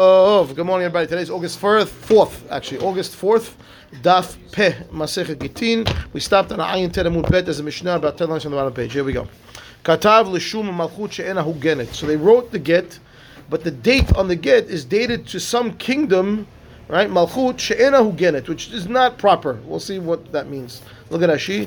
Oh, Good morning, everybody. Today is August 4th, 4th, actually, August 4th, Daf Peh, Masechet Gittin. We stopped on Ayin Tet Amud Bet as a Mishnah, about 10 lines on the bottom page. Here we go. Katav Lishum Malchut She'ena Hugenet. So they wrote the get, but the date on the get is dated to some kingdom, right? Malchut She'ena Hugenet, which is not proper. We'll see what that means. Look at Rashi.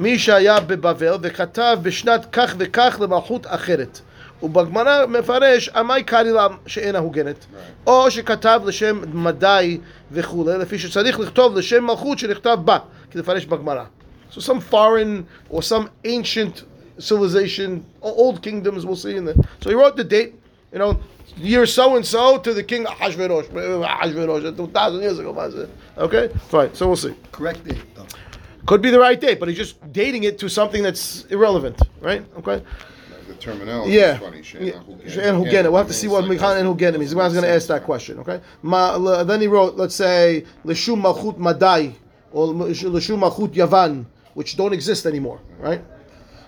Mi Shaya Bebavel, Vekatav Bishnat Kach Vekach Lemalchut Acheret. ובגמרא מפרש, עמי קרעי לה שאינה הוגנת. או שכתב לשם מדי וכולי, לפי שצריך לכתוב לשם מלכות שנכתב בה, כדי לפרש בגמרא. So some foreign or some ancient civilization, old kingdoms we'll see in the... So he wrote the date, you know, year so and so to the king Ahashverosh, Ahashverosh, 2,000 years ago. Okay? Fine, so we'll see. Correct date, though. Could be the right date, but he's just dating it to something that's irrelevant, right? Okay? Terminology Yeah. is funny. She'ena Yeah. Hugenet. She'en Hugenet. We'll have to see what Michan and Hugenet means. I was going to ask that question, okay? Ma, then he wrote, let's say, Leshum Malchut Madai, or Leshum Malchut Yavan, which don't exist anymore, right?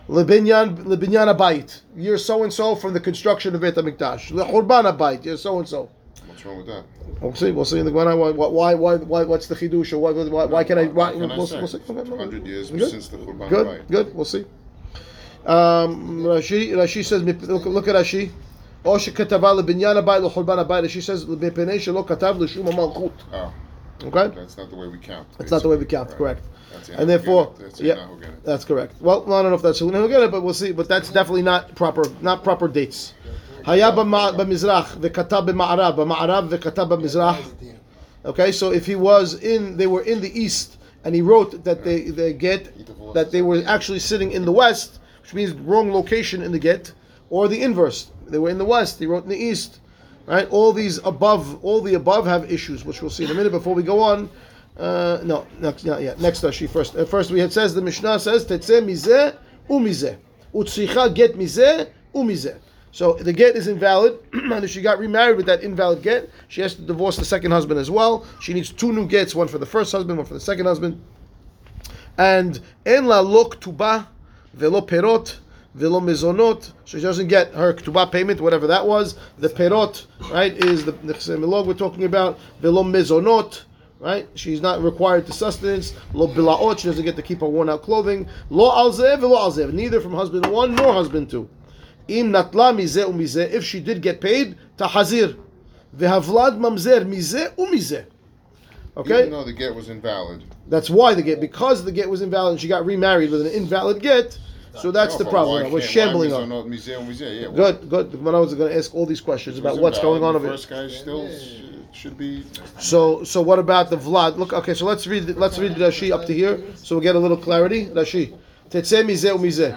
Lebinyan Lebinyan Abayit, year so and so from the construction of Beit HaMikdash. Lechurban Abayit, year so and so. What's wrong with that? We'll see. We'll see in the Gemara. Why? Why? Why? why what's the chidush? Or why? Why, why can I? Why, can I we'll, say? we'll see. Okay, 100 years Good. since the Churban Good, good. We'll see. Um, Rashi, Rashi says, look, look at Rashi. או שכתבה לבניין הבית לחורבן הבית, Rashi says, מפני שלא כתב לשום המלכות. Oh, Okay? that's not the way we count. That's not the way we count, Right. correct. That's And therefore, That's yeah, She'ena Hugenet. that's correct. Well, I don't know if that's who get it, but we'll see. But that's definitely not proper, not proper dates. היה במ- במזרח וכתב במערב, במערב וכתב במזרח. Okay, so if he was in, they were in the east, and he wrote that they, they get that they were actually sitting in the west, which means wrong location in the get, or the inverse. They were in the west, they wrote in the east. Right? All these above, all the above have issues, which we'll see in a minute. Before we go on, uh, no, next, not yet. Next Rashi first. Uh, first, we had says the Mishnah says tetzeh mizeh umizeh utzricha get mizeh umizeh. So the get is invalid, and if she got remarried with that invalid get, she has to divorce the second husband as well. She needs two new gets, one for the first husband, one for the second husband. And en la lok ktuba velo perot velo mezonot. So she doesn't get her ktuba payment, whatever that was. The perot, right, is the the chsemilog we're talking about. Velo mezonot. Right, she's not required to sustenance. Lo bilaot, she doesn't get to keep her worn-out clothing. Lo alzev, velo alzev, neither from husband one nor husband two. Im natla mizeh umizeh, if she did get paid, tahazir. Vehavlad mamzer mizeh umizeh. Okay, Even though the get was invalid. that's why the get because the get was invalid and she got remarried with an invalid get. So that's No, the problem. why We're shambling on. mizonot, mizeh, umizeh? Yeah, Good, good. When I was going to ask all these questions it about what's going on over here. first guy still sh- uh, should be. So, so what about the Vlad? Look, okay. So let's read. Let's read the Rashi up to here, so we get a little clarity. Rashi, tetzeh mizeh umizeh.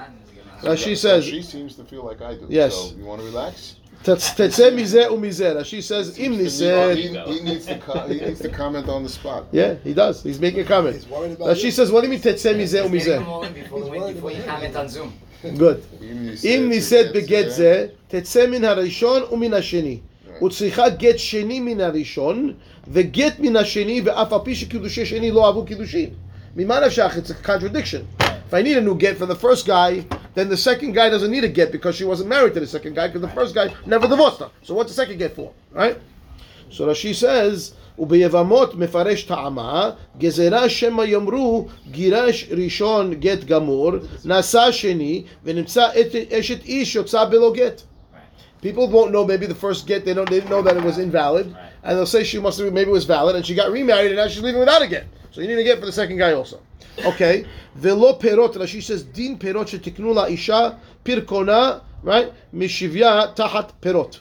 Rashi says, She seems to feel like I do. Yes. So you want to relax? "Tetz- tetzeh mizeh umizeh. Rashi says, im He, niseh. he, he needs to co- he needs to comment on the spot. Yeah, he does. He's making a comment. He's worried about Rashi you. says, what do you mean tetzeh mizeh Let's get them umizeh? all in before, we, before you comment on Zoom. Good. Im אם נישאת בגט זה, תצא מן הראשון ומן השני. וצריכה גט שני מן הראשון, וגט מן השני, ואף על פי שקידושי שני לא אהבו קידושין. ממה נפשך? It's a contradiction. If I need a new get for the first guy, then the second guy doesn't need a get because she wasn't married to the second guy because the first guy never divorced her. So what's the second get for? Right? So Rashi says, וביבמות מפרש טעמה, גזירה שמא יאמרו גירש ראשון גט גמור, נשא שני, ונמצא את- אשת איש יוצא בלא גט. People won't know maybe the first get, they don't they didn't know that it was invalid, and they'll say she must have maybe it was valid and she got remarried and now she's leaving without a get. So you need a get for the second guy also. Okay. Velo perot, Rashi says, din perot shetiknu la isha pirkona, right? Mishivya tahat perot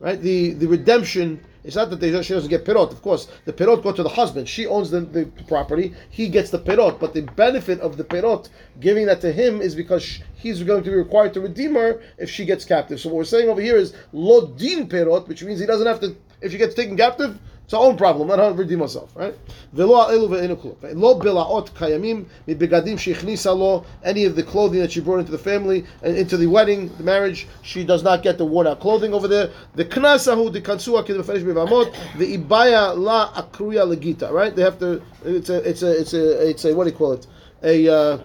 right? The the redemption. It's not that they, she doesn't get perot. Of course, the perot go to the husband. She owns the, the property. He gets the perot. But the benefit of the perot giving that to him is because sh- he's going to be required to redeem her if she gets captive. So what we're saying over here is lo din perot, which means he doesn't have to. If she gets taken captive, it's our own problem. I don't redeem myself, right? Velo ha'elu ve'enu kulam. Lo bila'ot kayamim mibegadim shechnisa lo. Any of the clothing that she brought into the family, and into the wedding, the marriage, she does not get the worn-out clothing over there. The knasahu dekansua kid befesh bevamot. The ibaya la akruya legita. Right? They have to. It's a. It's a. It's a. It's a. What do you call it? A. Uh,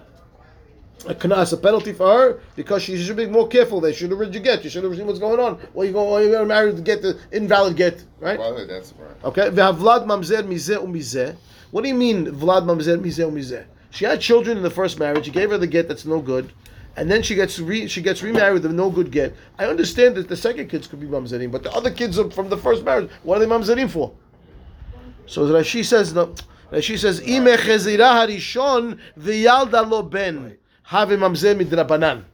a knas, a penalty for her because she should be more careful. They should have read your get. You should have seen what's going on. Well, you go, well, you're going to marry to get the invalid get, right? Well, that's right. Okay. V'havlad mamzer mizeh umizeh. What do you mean vlad mamzer mizeh umizeh? She had children in the first marriage. You gave her the get that's no good, and then she gets re, she gets remarried with a no good get. I understand that the second kids could be mamzerim, but the other kids are from the first marriage. What are they mamzerim for? So Rashi says no. Rashi says ime chezira harishon v'yalda lo ben have a mamzer midrabanan.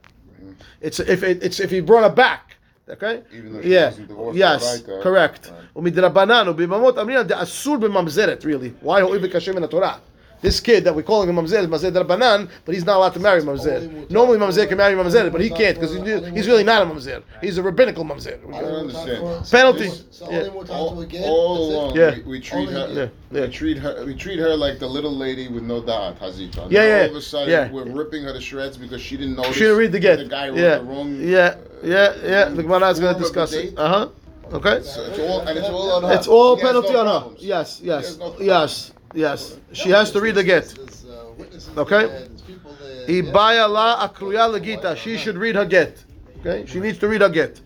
It's if it, it's if he brought her back. Okay. Even though she yeah. Yes. Uh, right, correct. Umidrabanan ubimamot amrina de asur b'mamzeret. Really. Why Even kashem in the Torah? This kid that we're calling him mamzer is mamzer darabanan, but he's not allowed to marry mamzer. Normally mamzer can marry mamzer, but he can't because he's really not a mamzer. He's a rabbinical mamzer. I don't understand. Penalty. So Yeah. only more time All, again. all that's along. Yeah. we, we treat her, Yeah, yeah. we treat her, we treat her like the little lady with no da'at, Hazita. Yeah, Now yeah, All of a sudden, yeah. we're ripping her to shreds because she didn't notice. She didn't read the that get. The guy wrote yeah. the wrong. yeah, yeah, yeah. wrong The Gemara is going form to of the discuss it. date. Uh huh. Okay. So it's all, and it's all on her. It's all He has penalty no on her. problems. Yes, He yes, has no yes, yes. She has to read the get. There's, uh, witnesses Okay. there, there's people there. Ibaya akruya legita. She should read her get. Okay, she needs to read her get.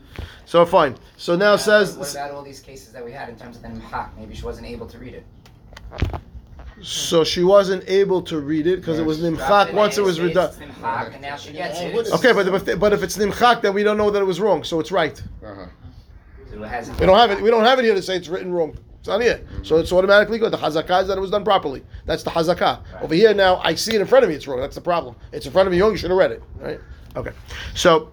So fine. So now What says. about all these cases that we had in terms of the Nimchak? Maybe she wasn't able to read it. So she wasn't able to read it because it was nimchak once it was It's redone. Nimchak, and now she gets it. Okay, but if, but if it's nimchak, then we don't know that it was wrong, so it's right. Uh-huh. So it We don't have it. We don't have it here to say it's written wrong. It's not here, so it's automatically good. The hazakah is that it was done properly. That's the hazakah. Over here now, I see it in front of me. It's wrong. That's the problem. It's in front of me. You should have read it, right? Okay. So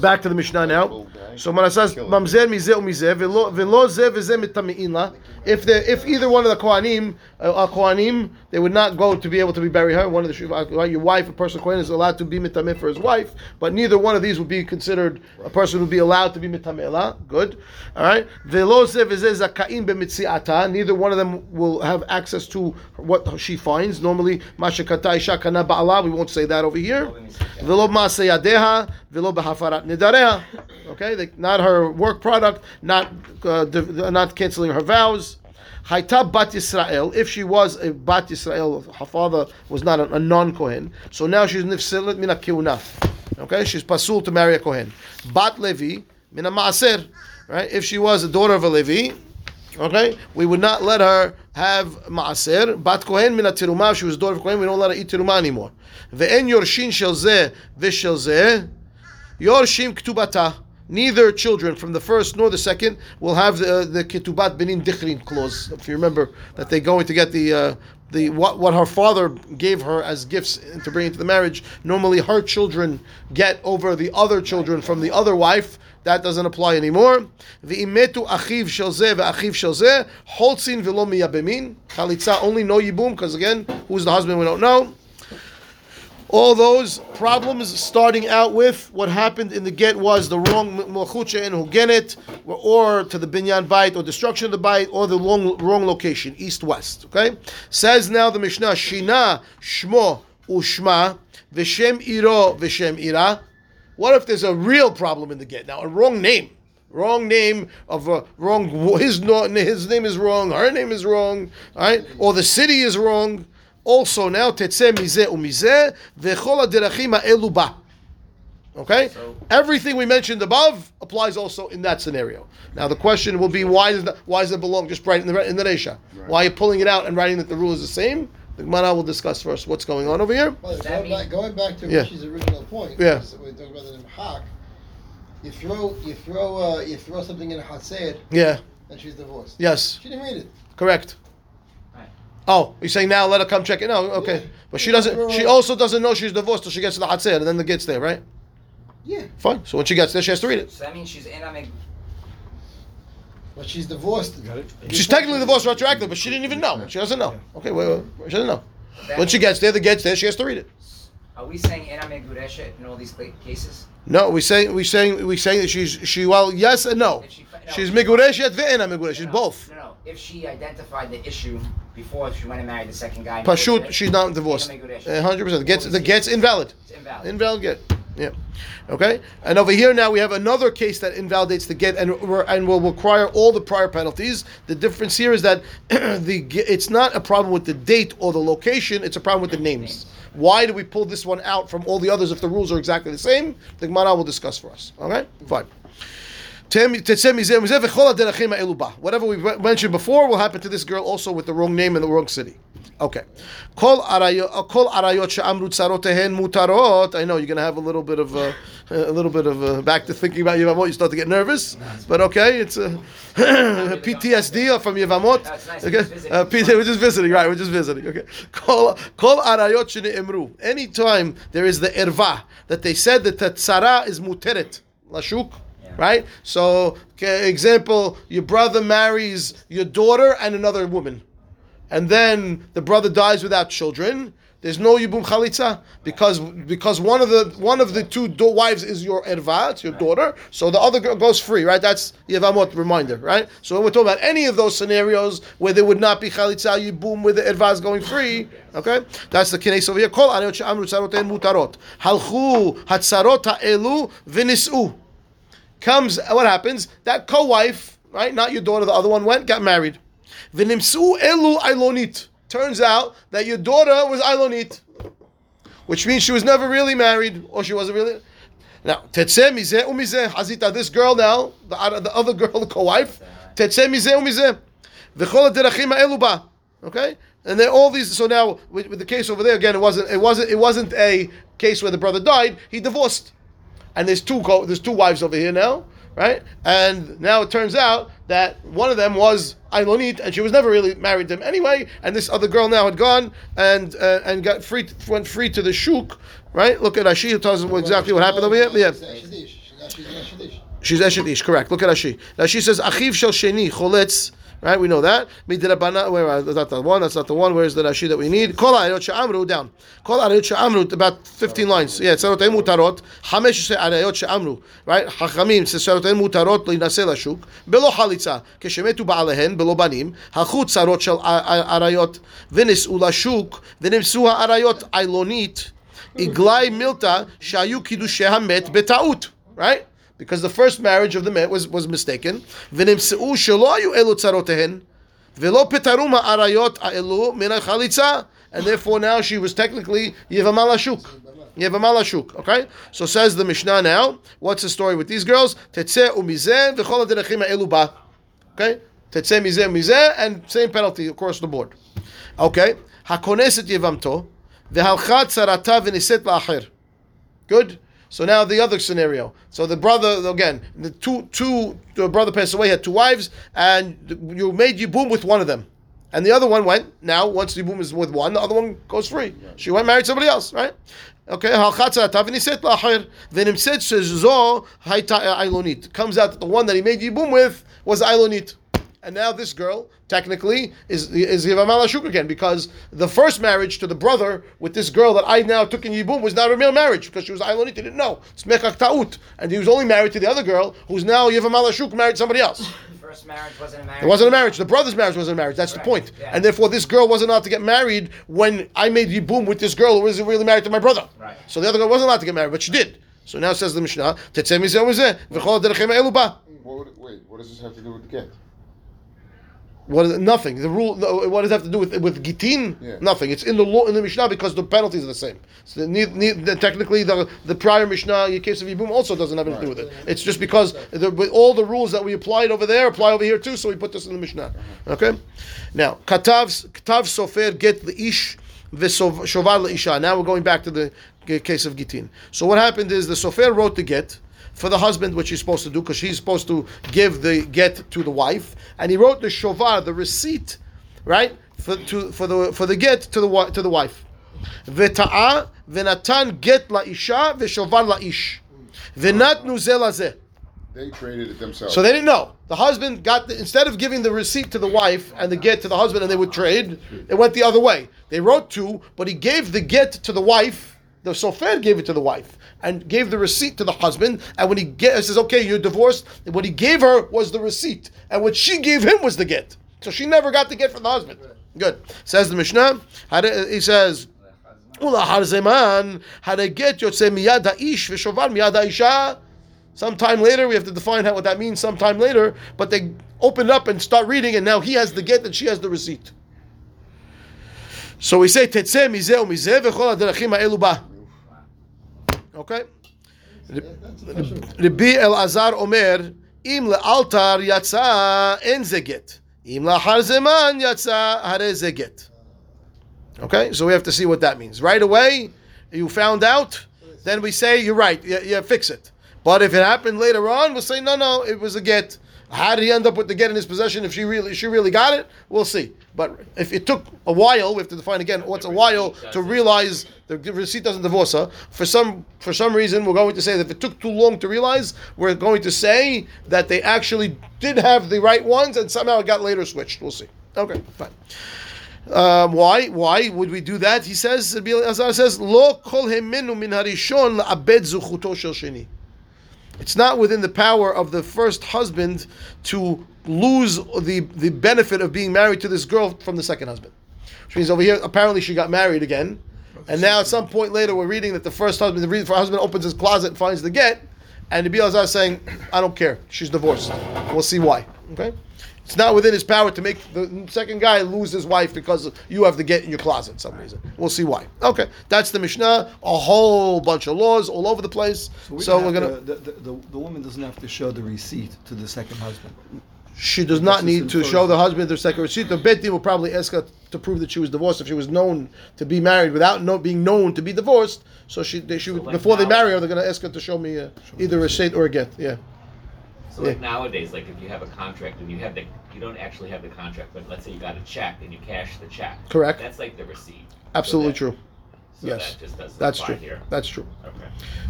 back to the Mishnah now. So when it says mamzer mizeh umizeh velo zeh v'zeh mitami'in la, if the if either one of the kohanim uh, kohanim, they would not go to be able to be bury her. One of the uh, your wife, a person kohen is allowed to be mitameh for his wife, but neither one of these would be considered a person would be allowed to be mitameh la. Good, all right. Velo zeh v'zeh zakaim b'mitziata. Neither one of them will have access to what she finds. Normally, mashakata isha kana ba'ala. We won't say that over here. Velo ma'aseh yadeha, velo b'hafarat nidareha. Okay, not her work product, not uh, not canceling her vows. Hayta bat Yisrael. If she was a bat Yisrael, her father was not a, a non Kohen. So now she's nifsilet mina kiuna. Okay, she's pasul to marry a Kohen. Bat Levi mina maaser. Right, if she was a daughter of a Levi, Okay, we would not let her have maaser. Bat kohen min tiruma. She was daughter of kohen. We don't let her eat tiruma anymore. Ve'en yorshin shel zeh v'shel. Yorshim ktubata. Neither children from the first nor the second will have the the ketubat benin dichrin clause. If you remember that they're going to get the uh, the what what her father gave her as gifts to bring into the marriage. Normally, her children get over the other children from the other wife. That doesn't apply anymore. V'imetu achiv shel zeh ve'achiv shel zeh holtzin v'lo miyabemin. Chalitza only no yibum because again, who's the husband we don't know. All those problems starting out with what happened in the get was the wrong malchucha and hugenet, or to the binyan bite, or destruction of the bite, or the wrong, wrong location, east west. Okay, says now the Mishnah shina shmo ushma v'shem iro v'shem ira. What if there's a real problem in the get? Now a wrong name. Wrong name of a wrong. His his name is wrong. Her name is wrong. right or the city is wrong. Also now tetzeh mizeh umizeh v'chol haderachim ha'elu ba. Okay, So- everything we mentioned above applies also in that scenario. Now the question will be why does that, why does it belong just right in the in the resha? Why are you pulling it out and writing that the rule is the same? The Gemara will discuss first what's going on over here. Well, going, back, going back to Yeah. Rashi's original point, Yeah. is We're talking about the Nimchak. You throw, you throw, uh, you throw something in a Hatzed, Yeah. and she's divorced. Yes. She didn't read it. Correct. Right. Oh, you're saying now let her come check it? No, okay. Yeah. But she doesn't. She also doesn't know she's divorced till she gets to the Hatzir, and then the gets there, right? Yeah, Fine. So when she gets there, she has to read it. So that means she's in Amig. but she's divorced. She's technically divorced retroactive, but she didn't even know. She doesn't know. Okay, wait, wait, wait. she doesn't know. When she gets there, the gets there, she has to read it. Are we saying in Amig Gureshet in all these cases? No, we saying we saying we saying that she's she well yes and no. If she fi- no. She's migureshet ve'ena migureshet. She's both. No, no. If she identified the issue before she went and married the second guy. Pashut, she's not divorced. in Amig Gureshet. hundred percent. Gets the gets invalid. It's invalid. Invalid get. Yeah. Okay. And over here now we have another case that invalidates the get and and will require all the prior penalties. The difference here is that the it's not a problem with the date or the location. It's a problem with the names. Why do we pull this one out from all the others if the rules are exactly the same? The Gemara will discuss for us. Okay, fine. Whatever we mentioned before will happen to this girl also with the wrong name in the wrong city. Okay. Kol arayot kol arayot she'amru tzarotehen mutarot. I know you're going to have a little bit of uh, a little bit of uh, back to thinking about Yevamot. You start to get nervous, but okay, it's uh, PTSD from Yevamot. Okay, We're just visiting. uh, we're just visiting, right? We're just visiting. Okay. Kol kol arayot she'ne'emru. Anytime there is the erva that they said that the tzara is muteret lashuk. Right? So, okay, example, your brother marries your daughter and another woman and then the brother dies without children, there's no yibum chalitza because because one of the one of the two do- wives is your erva, it's your daughter, so the other girl goes free, right? That's yevamot reminder, right? So when we're talking about any of those scenarios where there would not be chalitza yibum with the erva is going free, okay? That's the kinei over here. Kol she'amru tzarot en mutarot halchu hatzarot ha'elu v'nis'u. Comes what happens? That co-wife, right? Not your daughter, the other one went, got married. V'nimsu elu ailonit. Turns out that your daughter was ailonit, which means she was never really married, or she wasn't really. Now, tetzeh mizeh umizeh hazita. This girl now, the, other- the other girl, the co-wife, tetzeh mizeh umizeh. V'chol. Okay, and then all these. So now, with, with the case over there again, it wasn't. It wasn't. It wasn't a case where the brother died. He divorced and there's two co- there's two wives over here now, right? And now it turns out that one of them was Ailonit, and she was never really married to him anyway. And this other girl now had gone and uh, and got free went free to the shuk, right? Look at Rashi who tells us exactly what happened over here. Yeah. She's She's correct. Look at Rashi. Now she says, Achiv shel sheni choletz, right? We know that. Where uh, that's not the one. That's not the one. Where's the Rashi that we need? Kol arayot she'amru down. Kol arayot she'amru about 15 lines. Yeah, tzarotei mutarot. Hamesh arayot she'amru, right? Hachamim says tzarotei mutarot linaseh lashuk. Belo chalitza keshemetu ba'alehen belo banim. Halchu tzarot shel arayot v'nis'u lashuk v'nimsu ha'arayot ailonit. Iglai milta shayu kiddushe hamet beta'ut. Right? Because the first marriage of the met was, was mistaken. ונמצאו שלא היו אלו צרותיהן, ולא פטרו מהעריות האלו מן החליצה. And therefore now she was technically יבמה לשוק. יבמה לשוק, okay? So says the Mishnah now, what's the story with these girls? תצא ומזה וכל הדרכים האלו בה. Okay? תצא מזה ומזה, and same penalty across the board. Okay? הכונס את יבמתו, והלכה צרתה ונישאת לאחר. Good. So now the other scenario. So the brother again, the two two the brother passed away had two wives, and you made Yibum with one of them, and the other one went. Now once Yibum is with one, the other one goes free. She went married somebody else, right? Okay. halchatza atav v'niset la'acher v'nimset shezo hayta ailonit. Comes out that the one that he made Yibum with was ailonit. And now this girl technically is is Yivamala Shuk again because the first marriage to the brother with this girl that I now took in Yibum was not a real marriage because she was Ailonit. He didn't know. It's Mekach Ta'ut. And he was only married to the other girl who's now Yivamala Shuk married somebody else. First marriage wasn't a marriage. It wasn't a marriage. The brother's marriage wasn't a marriage. That's the point. Yeah. And therefore, this girl wasn't allowed to get married when I made Yibum with this girl who wasn't really married to my brother. Right. So the other girl wasn't allowed to get married, but she did. So now says the Mishnah, "Tetzeh mizeh umizeh, v'chol derechim elu ba." What wait, what does this have to do with the get? What is, it? nothing. The rule. No, what does it have to do with with gitin? Yeah. Nothing. It's in the law in the Mishnah because the penalties are the same. So the, ne- ne- the, technically, the the prior Mishnah, in case of Yibum, also doesn't have anything to do with it. It's just because the, with all the rules that we applied over there apply over here too. So we put this in the Mishnah. Uh-huh. Okay. Now, katav katav sofer get the ish v'shovar leisha. Now we're going back to the case of gitin. So what happened is the sofer wrote the get for the husband, which he's supposed to do, because she's supposed to give the get to the wife, and he wrote the shovar, the receipt, right, for to for the for the get to the to the wife. V'ta'a v'natan get la'isha v'shovar la'ish. V'natnu ze lazeh. They traded it themselves. So they didn't know. The husband got the, instead of giving the receipt to the wife and the get to the husband, and they would trade. It went the other way. They wrote two, but he gave the get to the wife The sofer gave it to the wife and gave the receipt to the husband. And when he get, says, "Okay, you're divorced," what he gave her was the receipt, and what she gave him was the get. So she never got the get from the husband. Good. Says the Mishnah. How do- He says. ולאחר זמן, הגט יוצא מיד האיש ושובר מיד האישה. Sometime later, we have to define how, what that means sometime later, but they open up and start reading, and now he has the get and she has the receipt. So we say תצא מזה ומזה וכל הדרכים האלו בה. אוקיי? רבי אלעזר אומר, אם לאלתר יצא, אין זה גט. אם לאחר זמן יצא, הרי זה גט. Okay, so we have to see what that means. Right away, you found out, then we say, you're right, yeah, yeah, fix it. But if it happened later on, we'll say, no, no, it was a get. How did he end up with the get in his possession? If she really, she really got it, we'll see. But if it took a while, we have to define again what's a while to realize the receipt doesn't divorce her. For some, for some reason, we're going to say that if it took too long to realize, we're going to say that they actually did have the right ones and somehow it got later switched. We'll see. Okay, fine. Um, why? Why would we do that? He says, Azar says, "Lo kol hemenu min harishon la'abed zuchuto shel sheni." It's not within the power of the first husband to lose the, the benefit of being married to this girl from the second husband. Which means over here, apparently she got married again, and now at some point later we're reading that the first husband, the husband opens his closet and finds the get, and the is saying, "I don't care, she's divorced." We'll see why. Okay. It's not within his power to make the second guy lose his wife because you have to get in your closet some reason. We'll see why. Okay, that's the Mishnah. A whole bunch of laws all over the place. So, we so we're gonna. the, the, the, the woman doesn't have to show the receipt to the second husband. She does not need to show the husband the second receipt. The bet will probably ask her to prove that she was divorced if she was known to be married without no, being known to be divorced. So she, they, she would, like before they marry her, they're going to ask her to show me uh, either a receipt or a get. Yeah, So like Yeah. nowadays, like if you have a contract and you have the, you don't actually have the contract, but let's say you got a check and you cash the check. Correct. That's like the receipt. absolutely So true. So Yes. that just doesn't That's apply true. here. That's true. Okay.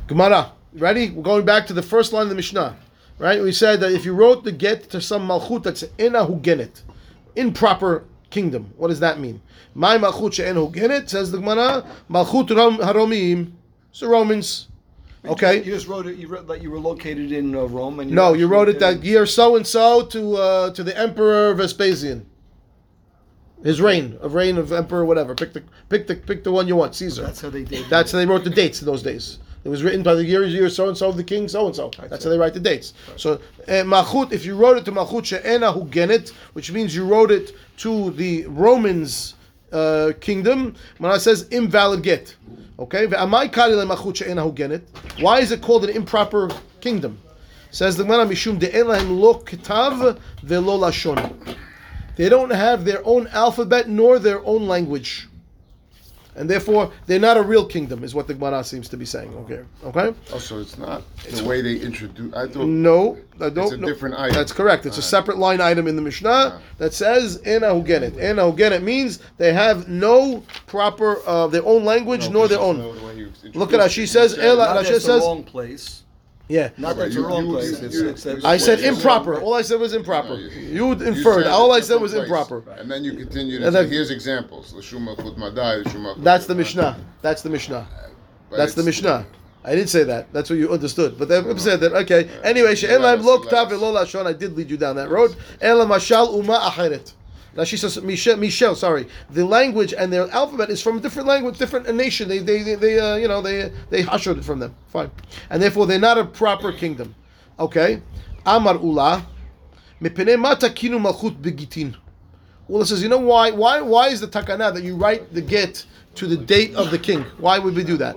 Gemara, ready? We're going back to the first line of the Mishnah, right? We said that if you wrote the get to some malchut that's ina hugenet, improper kingdom. What does that mean? My malchut she'en hugenet says the Gemara, malchut rom- haromim, the Romans. Okay. You just wrote it. You wrote that you were located in uh, Rome, and No, you wrote it that year so and so to uh, to the Emperor Vespasian. His reign of reign of Emperor whatever. Pick the pick the pick the one you want. Caesar. That's how they did. That's how they wrote the dates in those days. It was written by the year year so and so of the king so and so. That's how they write the dates. So uh, if you wrote it to Malchut She'ena Hugenet, which means you wrote it to the Romans uh, kingdom, when it says invalid get. Okay. Why is it called an improper kingdom? Says the Gemara Mishum lo kitav ve'lo lashon. They don't have their own alphabet nor their own language. And therefore, they're not a real kingdom, is what the Gemara seems to be saying. Okay, okay. So it's not the way they introduce. I thought No, I don't. It's a no. different item. That's correct. It's a Alright. separate line item in the Mishnah that says "ena hugenet." "Ena hugenet" means they have no proper uh, their own language nor their own. Look at how she says, Ela- Not Rashi that's the says- wrong place. Yeah. Not but that's you- the wrong place. It's, it's, it's, I said improper. All I said was improper. You inferred. said All I said was place. improper. And then you continue to And say, then- here's examples. L'shuma chut madai, l'shuma chut That's the. Mishnah. That's the Mishnah. Uh, but That's the it's- Mishnah. I didn't say that. That's what you understood. But they said that. Okay. Anyway, she'en lahem lo ktav velo lashon. I did lead you down that road. Ela mashal uma acheret. Now she says Michel, Michel, sorry. The language and their alphabet is from a different language, different nation. They, they, they, they uh, you know, they, they hushed it from them. Fine, and therefore they're not a proper kingdom. Okay, Amar Ula, mipene mata kinu malchut begitin. Ula says, you know why? Why? Why is the takana that you write the get to the date of the king? Why would we do that?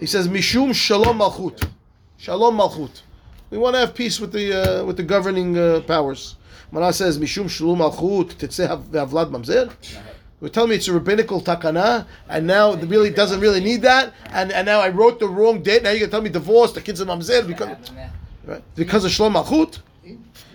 He says, mishum shalom malchut, shalom malchut. We want to have peace with the uh, with the governing uh, powers. Mana says, mishum shalom malchut tetzeh havlad mamzer. You're telling me it's a rabbinical takana, and now it really doesn't really need that, and, and now I wrote the wrong date. Now you're gonna tell me divorce, the kids are mamzer because right? because of shalom malchut.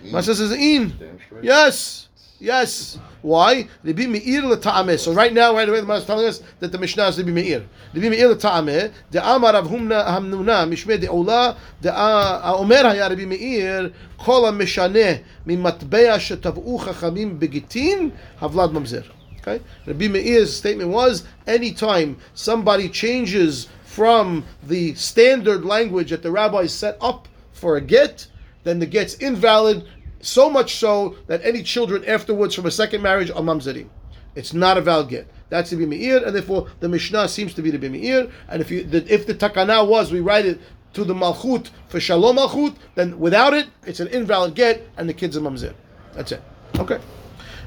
Mana says, in. Yes. Yes. Why? Rabbi Meir l'ta'ameh. So right now, right away, the Gemara is telling us that the Mishnah is Rabbi Meir. Rabbi Meir l'ta'ameh. Amar Rav Humna Hamnuna mishmei de'ola de'aomer uh, uh, haya Rabbi Meir kol ha-mishaneh mimatbea shetav'u chachamim begitin havlad mamzer. Okay? Rabbi Meir's statement was, anytime somebody changes from the standard language that the rabbis set up for a get, then the get's invalid, so much so that any children afterwards from a second marriage are mamzerim. It's not a valid get. That's the Meir, and therefore the Mishnah seems to be the Meir. And if you, the, if the takana was we write it to the malchut for shalom malchut, then without it, it's an invalid get, and the kids are mamzer. That's it. Okay.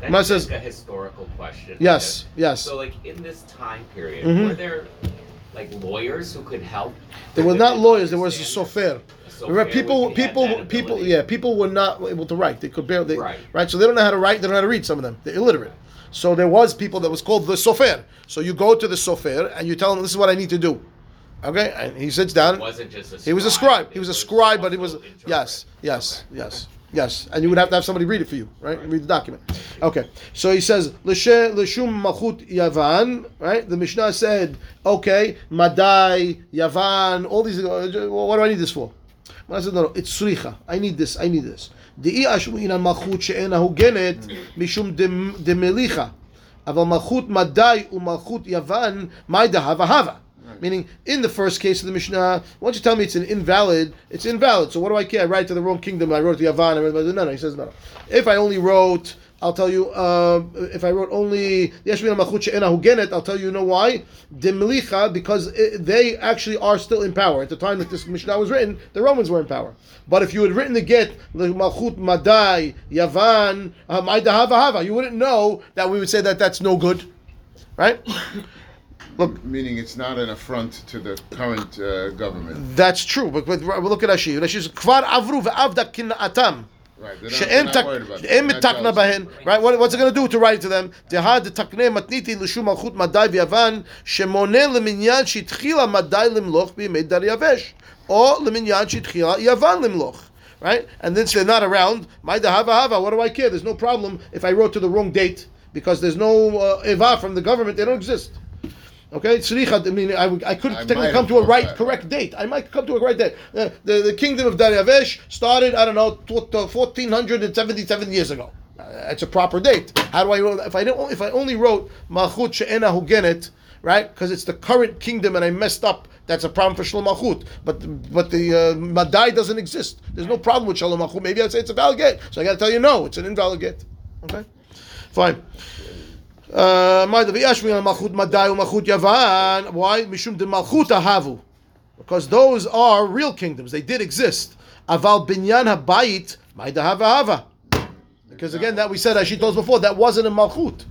I says- a historical question. Yes, yes. So, like in this time period, Mhm. were there like lawyers who could help? There were not lawyers. There was a sofer. A Remember, people, people, people. Yeah, people were not able to write. They could barely. Right. Right. So they don't know how to write. They don't know how to read. Some of them. They're illiterate. So there was people that was called the sofer. So you go to the sofer and you tell him this is what I need to do. Okay, and he sits down. It wasn't just a He was a scribe. He was a scribe, but he was yes, yes, yes, yes. And you would have to have somebody read it for you, right? Read the document. Okay. So he says l'she l'shum malchut Yavan, right? The Mishnah said, okay, Madai, Yavan, all these. uh, What do I need this for? Well, I said, no, no, it's sricha. I need this. I need this. דאי אשמעין על מלכות שאינה הוגנת משום דמ- דמליכה. אבל מלכות מדי ומלכות יוון, מאי דהבה הווה. Meaning, in the first case of the Mishnah, once you tell me it's an invalid, it's invalid. So what do I care? I write to the wrong kingdom. I wrote to Yavan. I wrote, no, no. He says no. no. If I only wrote, I'll tell you. Um, if I wrote only Yeshmin Machut She'ena Hugenet, I'll tell you. You know why? Demilicha, because it, they actually are still in power at the time that this Mishnah was written. The Romans were in power. But if you had written the get the Malchut Madai Yavan um, Hava Hava, you wouldn't know that we would say that that's no good, right? Look, Meaning it's not an affront to the current uh, government. That's true, but, but look at Rashi. Rashi says, "Kvar avru ve'avda kina'atam." Right. They're not, She'en they're tak- not worried about that. she'en They're not mitakna jealous. bahen. Right? What, what's it going to do to write to them? Takne matniti l'shum malchut madai v'yavan shemone leminyan shitchila madai limloch b'yimei daryavesh or leminyan shitchila yavan limloch. Right? And then they're not around. My hava hava. What do I care? There's no problem if I wrote to the wrong date because there's no uh, eva from the government. They don't exist. Okay, tzricha. I mean, I, I could I technically come to a right, that, correct date. I might come to a right date. Uh, the, the kingdom of Daryavesh started, I don't know, tw- uh, 1477 years ago. Uh, That's a proper date. How do I know? If I don't, if I only wrote Malchut She'ena Hugenet, right? Because it's the current kingdom and I messed up. That's a problem for Shalom Malchut. But but the uh, Madai doesn't exist. There's no problem with Shalom Malchut. Maybe I'd say it's a valid get. So I got to tell you, no, it's an invalid get. Okay, fine. Uh, Why? Mishum de Malchuta Because those are real kingdoms. They did exist. Aval binyan habayit. Because again, that we said, as she told us before, that wasn't a malchut.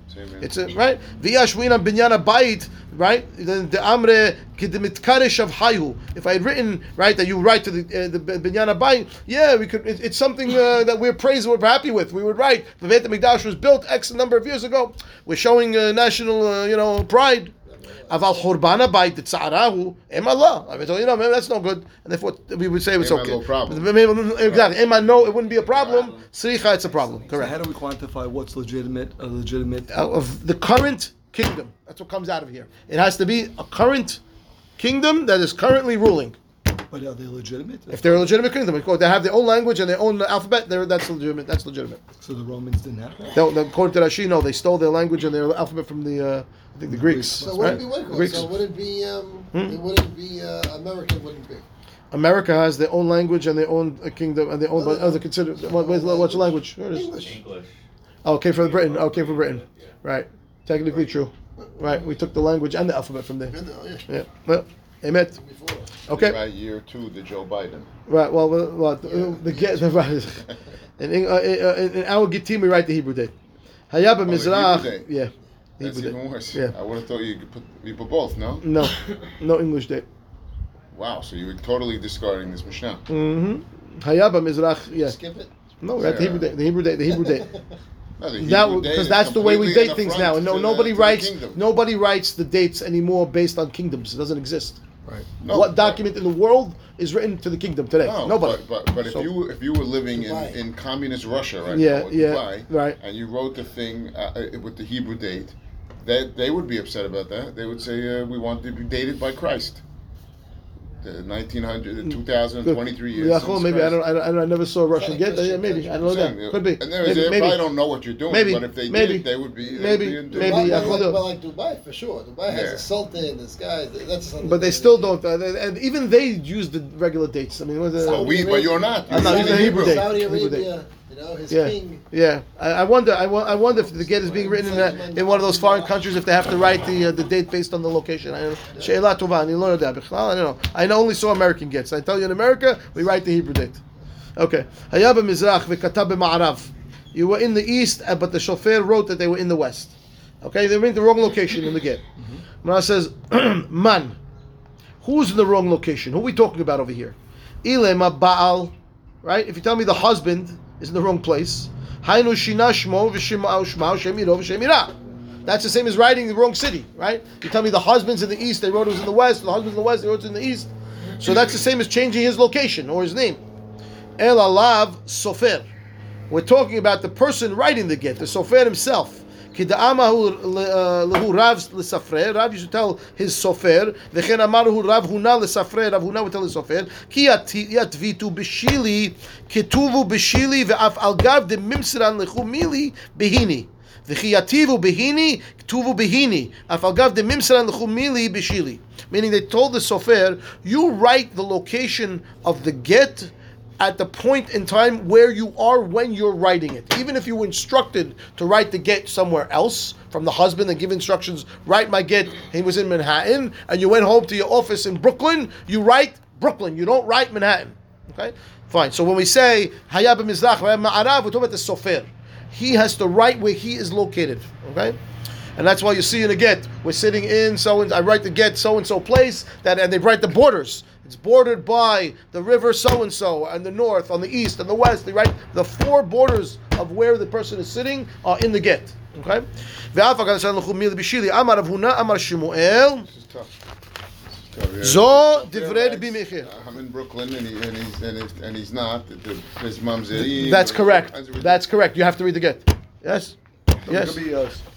It's a, right? V'yashwin on binyan abayit, right? Then the amre kidemitkarish of hayhu. If I had written right that you write to the uh, the binyan abayit, yeah, we could. It, it's something uh, that we're praised, we're happy with. We would write the Beit Hamikdash was built X number of years ago. We're showing uh, national, uh, you know, pride. Aval churban abayit tzarahu em Allah. I mean, so, you know, maybe that's no good, and therefore we would say it's Em okay. no problem. Maybe- Exactly. Em no, it wouldn't be a problem. Sricha, it's a problem. So Correct how do we quantify what's legitimate, a legitimate? uh, of the current kingdom. That's what comes out of here. It has to be a current kingdom that is currently ruling. But are they legitimate? If they're a legitimate kingdom, they have their own language and their own alphabet. They're, that's legitimate. That's legitimate. so the Romans didn't have that? They, they, according to Rashi, no, they stole their language and their alphabet from the, uh, I think the Greeks. So right? would it be what? Greeks. So would it be? Um, Hmm? It wouldn't be uh, American. Wouldn't be. America has their own language and their own uh, kingdom and their own. But, oh, they consider what, what's, what's your language? Here it is. English. English. Oh, it came from Britain. Oh, it came from Britain. Right. Technically true. Right. We took the language and the alphabet from there. Yeah. Yeah. Well, amen. Before. Okay. Right year two, the Joe Biden. Right. Well, well, well the, the get the right. In, in, uh, in, in our Gittim, we write the Hebrew date. Hayaba the Mizrach. Yeah. That's Hebrew even date. worse. Yeah. I would have thought you could put you put both. No. No, no English date. Wow. So you were totally discarding this Mishnah. Mm-hmm. Hayaba Mizrach. Yeah. Skip it. No, we got the Hebrew date. The Hebrew date. The Hebrew date. No, the That because that's the way we date things now. And no, nobody the writes. Nobody writes the dates anymore based on kingdoms. It doesn't exist. Right. No, what but- document in the world is written to the kingdom today? No, nobody. But but, but if So- you if you were living in, Dubai. in communist Russia right Yeah, now, yeah, Dubai, right. and you wrote the thing uh, uh, with the Hebrew date, that they would be upset about that. They would say uh, we want to be dated by Christ. The 1900, the 2023 years. Yeah, since maybe I Christ. don't, I don't. I don't. I never saw a Russian like get. Yeah, maybe I don't know Saying, that. Could be. And there, Maybe. they maybe. probably don't know what you're doing, Maybe, but if they maybe, did, they would be. they would maybe, be in maybe, Dubai, yeah, like, hold like Dubai for sure. Dubai has Yeah. a sultan. This guy. That's something But they that- still don't. Uh, they- and even they use the regular dates. I mean, what's the, But we, but you're not. I'm not using using Hebrew date. Saudi Hebrew date. Arabia know, his yeah. king. Yeah, I, I wonder. I, I, wonder if the get is being written in, in one of those foreign countries if they have to write the uh, the date based on the location. I don't know. I don't know. I only saw American gets. I tell you, in America, we write the Hebrew date. Okay. Hayab Mizrach v'katab ma'arav. You were in the east, uh, but the sofer wrote that they were in the west. Okay, they were in the wrong location in the get. Mm-hmm. Mara says, man, who's in the wrong location? Who are we talking about over here? Ilema Baal, right? If you tell me the husband, is in the wrong place. That's the same as writing the wrong city, right? You tell me the husband's in the east, they wrote it was in the west. The husband's in the west, they wrote it in the east. So that's the same as changing his location or his name. El Alav Sofer. We're talking about the person writing the get, the Sofer himself. Kida'amahu uh, lehu Rav l'safre. Rav used to tell his Sofer. V'chen amaruhu Rav Huna l'safre. Rav Huna would tell his Sofer. Ki yatvitu b'shili ketuvu b'shili ve'af al gav de mimsran lechu mili behini. V'chi yativu behini ketuvu behini. Af al gav de mimsran lechu mili b'shili. Meaning they told the Sofer, you write the location of the get at the point in time where you are when you're writing it. Even if you were instructed to write the get somewhere else from the husband and give instructions, write my get, he was in Manhattan, and you went home to your office in Brooklyn, you write Brooklyn, you don't write Manhattan. Okay? Fine. So when we say Hayab Mizrach, we're talking about the Sofer. He has to write where he is located. Okay? And that's why you see in a get, we're sitting in so and I write the get so and so place that and they write the borders. It's bordered by the river so and so, and the north, on the east, and the west. Write the four borders of where the person is sitting are in the get. Okay. Amar Rav Huna, Amar Shmuel. This is tough. This is tough, yeah. Zo divrei Rabbi. Meir. I'm in Brooklyn and, he, and, he's, and, he's, and he's not. His mamzerim. That's correct. That's correct. You have to read the get. Yes. Yes.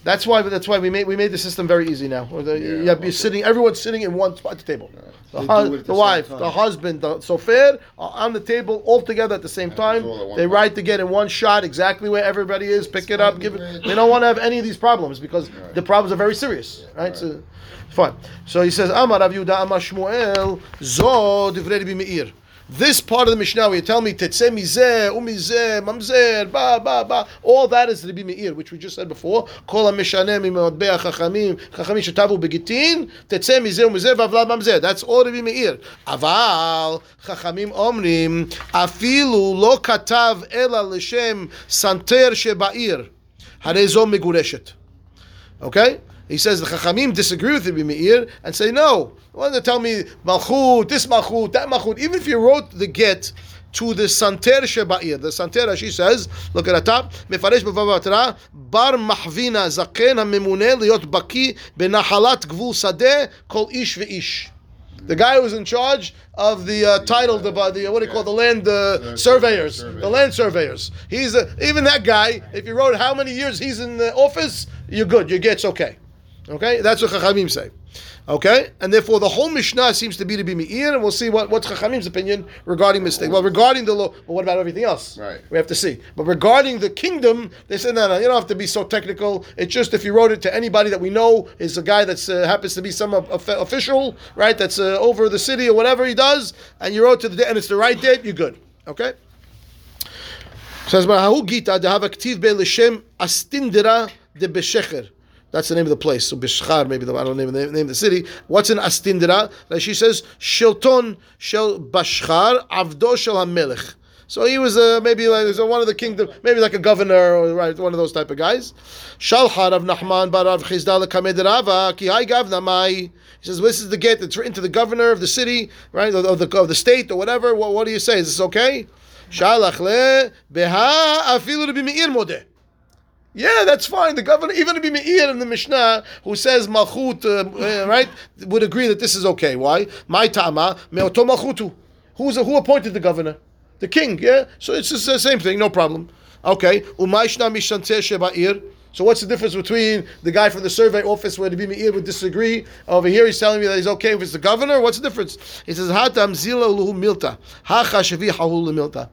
That's why. That's why we made we made the system very easy now. The- you Yeah, have, you're sitting. Everyone's sitting in one spot at the table. The, do it at the the wife, same the husband, the sofer are on the table all together at the same time. at one They time. write to get in one shot exactly where everybody is. Pick it up. Give it. They don't want to have any of these problems because the problems are very serious, right? So, fine. So he says, Amar Rav Yehuda, Amar Shmuel, Zo divrei Rabbi Meir. This part of the Mishnah where you tell me tetzeh mizeh, umizeh, mamzer, ba ba ba, all that is Rabbi Meir, which we just said before. Kol ha-mishaneh mimotbei ha-chachamim, chachamim shetavu begitin, tetzeh mizeh umizeh v'avlad mamzer. That's all Rabbi Meir. Aval chachamim omrim, afilu lo katav ela l'shem santer sheba'ir, harei zo megureshet. Okay? He says the Chachamim disagree with Rabbi Meir and say, no, why don't they tell me Malchut, this Malchut, that Malchut? Even if you wrote the get to the Santer Sheba'ir, the Santer, she says, look at the top, מפרש בבבא בתרא, בר מחבינה זקן הממונה להיות בקיא בנחלת גבול שדה כל איש ואיש. The guy who's in charge of the uh, title, the, uh, the what do you call it, the land uh, surveyors, survey. the land surveyors. He's uh, even that guy. If you wrote how many years he's in the office, you're good. Your get's okay. Okay, that's what Chachamim say. Okay, and therefore the whole Mishnah seems to be to be Meir, and we'll see what, what's Chachamim's opinion regarding mistake. Well, regarding the law, but what about everything else? Right. We have to see. But regarding the kingdom, they said, no, no, you don't have to be so technical. It's just if you wrote it to anybody that we know is a guy that's uh, happens to be some of- of- official, right? That's uh, over the city or whatever he does, and you wrote to the date, and it's the right date, you're good. Okay. Says Gita de have aktiv be l'shem astindira de beshecher. That's the name of the place. So Bishchar, maybe the I don't know the name, of the city. What's an astindira? Like she says, Shilton shel Bashchar avdo shel hamelech. So he was uh, maybe like one of the kingdom, maybe like a governor or right, one of those type of guys. Shalchar of Nachman bar Rav Chizdal kamed Rava ki hay gavna mai. He says this is the gate that's written to the governor of the city, right, of the, of the state or whatever. What, what do you say? Is this okay? Shalach beha afilu meir modeh. Yeah, that's fine. The governor, even Rabbi Meir in the Mishnah, who says Malchut, uh, uh, right, would agree that this is okay. Why? My Tama, Meoto Malchutu. Who's who appointed the governor? The king, yeah? So it's the same thing, no problem. Okay. Umayshna Mishanteh Sheba'ir. So what's the difference between the guy from the survey office where the Meir would disagree? Over here he's telling me that he's okay if it's the governor. What's the difference? He says, Hatam zila milta. Hacha milta.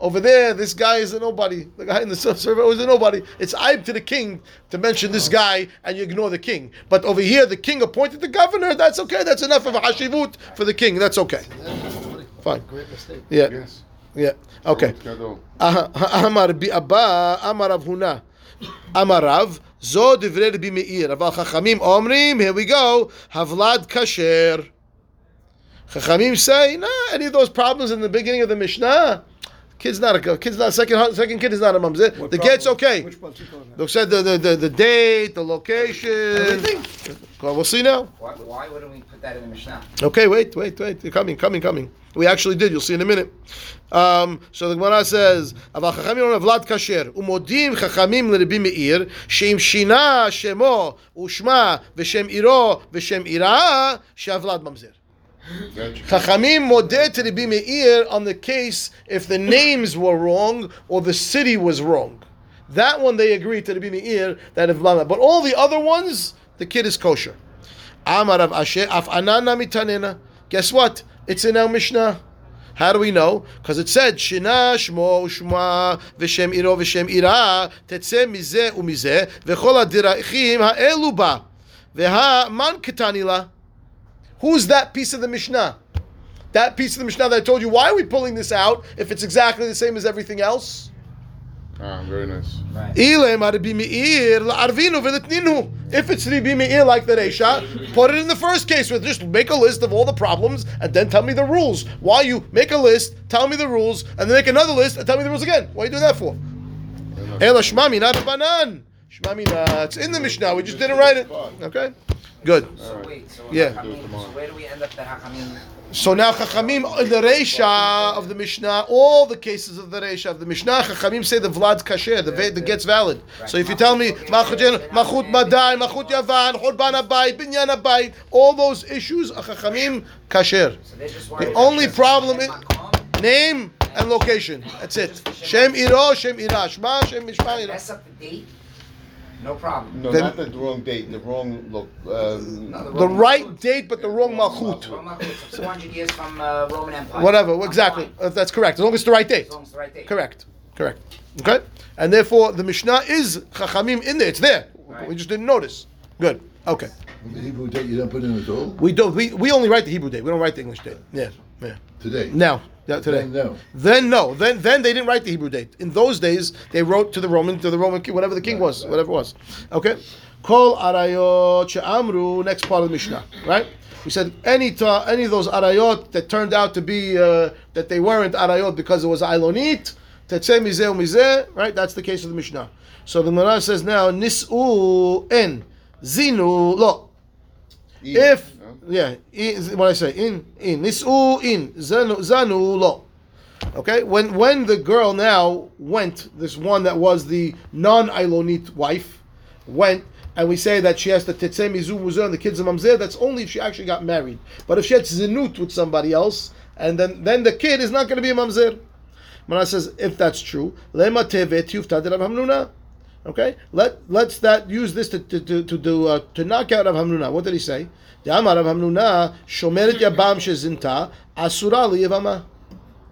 Over there, this guy is a nobody. The guy in the survey is a nobody. It's aib to the king to mention this guy and you ignore the king. But over here, the king appointed the governor. That's okay. That's enough of a hashivut for the king. That's okay. Fine. Great mistake. Yeah. Yes. Yeah. Okay. Amar bi Abba, Amar Rav Huna, Amar Rav, Zo divrei Rabbi Meir. Aval Chachamim Omrim, here we go, Havlad Kasher. Chachamim say, nah, any of those problems in the beginning of the Mishnah, Kid's not a kid's not second second kid is not a mamzer. What The problem? get's okay. Which part you talking about? They said the, the, the, the date, the location. Well, we'll see now. Why, why wouldn't we put that in the Mishnah? Okay, wait, wait, wait. You're coming, coming, coming. We actually did. You'll see in a minute. Um, so the Gemara says, "Aval chachamim on vlad kasher umodim chachamim l'Rebbi Meir sheim shina shemo ushma v'shem iro v'shem ira she'avlad mamzer." Chachamim modeh to Rabbi Meir on the case if the names were wrong or the city was wrong. That one they agree to Rabbi Meir that if but all the other ones the kid is kosher. Amar Rav Asher af anana mitanena. Guess what? It's in our Mishnah. How do we know? Because it said Shina Shmo Ushma V'Shem Iro V'Shem Ira Tetzeh Mizeh Umizeh V'Chol Hadirachim Ha'elu Ba V'Ha Man Ketani La. Who's that piece of the Mishnah? That piece of the Mishnah that I told you. Why are we pulling this out if it's exactly the same as everything else? Ah, very nice. Right. Ilem Rabbi Meir la'arvinu v'letninu. If it's Rabbi Meir like the Reisha, put it in the first case with just make a list of all the problems and then tell me the rules. Why you make a list, tell me the rules, and then make another list and tell me the rules again? What are you doing that for? Ela shmami not banan. Shmami not. Uh, it's in the Mishnah. We just didn't write it. Okay. Good. So wait, so, Yeah. Hachamim, so where do we end up the Hachamim? So now Chachamim, in the Reisha of the Mishnah, all the cases of the Reisha of the Mishnah, Chachamim say the Vlad's kasher, the, the get's valid. So if you tell me Machut Madai, Machut Yavan, Churban Abayit, Binyan Abayit, all those issues, Chachamim kasher. So they're just worried about only problem is- Name and location. That's it. Shem Iro, Shem Ira, Shema, Shem Mishma Ira. Mess up the date, no problem. No, Then- not the wrong date. The wrong look. Um, No, The wrong right Malchut. date, but the wrong Malchut. Wrong Malchut. 400 years from uh, Roman Empire. Whatever, I'm exactly. fine. Uh, That's correct. As long as it's the right date. As long as it's the right date. Correct. Correct. Okay? And therefore, the Mishnah is Chachamim in there. It's there. Right. We just didn't notice. Good. Okay. The Hebrew date you don't put in at all? We don't. We, we only write the Hebrew date. We don't write the English date. Yeah. Yeah. Today? Now. Today. Then no. Then no. Then then they didn't write the Hebrew date. In those days, they wrote to the Roman to the Roman king, whatever the king was, whatever it was. Okay. Kol arayot she'amru. Next part of the Mishnah. Right. We said any ta, any of those arayot that turned out to be uh, that they weren't arayot because it was ilonit. Tetzeh mizeh umizeh. Right. That's the case of the Mishnah. So the Gemara says now nis'u en zinu lo. If? Yeah, in, what I say in in nis'u in zanu zanu lo. Okay, when when the girl now went, this one that was the non-Ilonit wife, went, and we say that she has to tetzeh mizu muzeh and the kids are mamzer. That's only if she actually got married. But if she had zinut with somebody else, and then then the kid is not going to be a mamzer. Mana says if that's true, lema tevet Hamnuna. Okay, let let's that use this to to to, to do uh, to knock out Rav Hamnuna. What did he say? The Amar Rav Hamnuna shomeret yabam shezinta asura liyavama.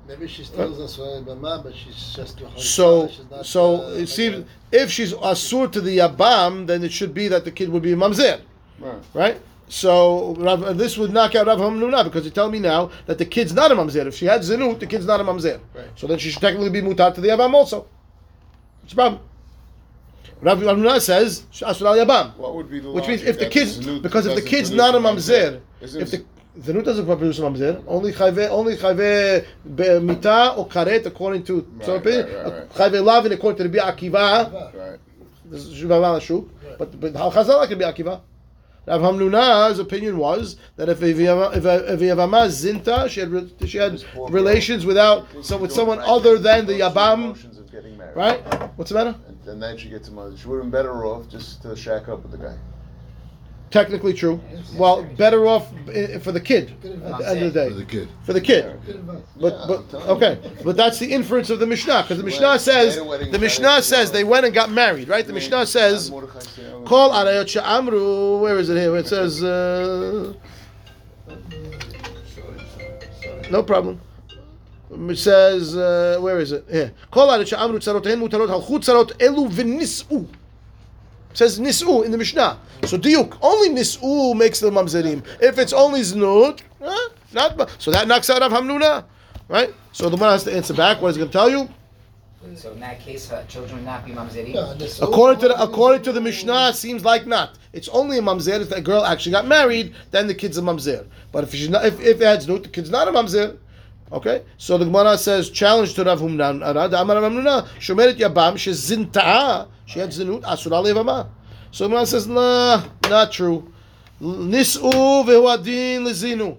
Maybe she still is a Bama, but she's just So, not, so uh, it seems if she's asur to the yabam, then it should be that the kid would be a mamzer, right. right? So Rav, this would knock out Rav Hamnuna because you tell me now that the kid's not a mamzer. If she had zinut, the kid's not a mamzer. Right. So then she should technically be mutar to the yabam also. What's the problem? Rav Hamnuna says asur al yabam, What would be the which means if the kid's because if the kid's not a mamzer, if the Zinut doesn't produce a mamzer. Only chayve, only chayve mita or karet according to Right, some opinion. right, right, right. Chayve lavin according to Rabbi Akiva. right. This is Shuk. But but how Chazal can be Akiva? Rav Hamnuna's opinion was that if if uh, if Yavama zinta, she had she had relations without so with someone other than the Yabam, Emotions of getting married. right? What's the matter? And, and then she gets him. She would have been better off just to shack up with the guy. Technically true. Well, better off i- for the kid at the end of the day. For the kid. For the kid. But but okay, but that's the inference of the Mishnah because the Mishnah says they had a wedding the Mishnah says they went and got married, right? The Mishnah says call arayot she'amru. Where is it here? Where it says uh, no problem. It says uh, where is it? Here. Call arayot she'amru tzarotehin mutarot halchut tzarot elu v'nis'u. Says nis'u in the Mishnah. So diuk only nis'u makes the mamzerim. If it's only znut, huh? not so that knocks out of Hamnuna, right? So the man has to answer back. What is he going to tell you? So in that case, uh, children would not be mamzerim. Yeah, According to the, according to the Mishnah, it seems like not. It's only a mamzer if that girl actually got married, then the kid's a mamzer. But if she's not, if if it had znut, the kid's not a mamzer. Okay, so the Gemara says, challenge to Rav Hamnuna, Arad, Amar Rav Hamnuna, Shomeret Yabam, shezinta'a, she had zinut, asura levama. So the Gemara says, nah, not true. Nis'u vehu adin lezinu.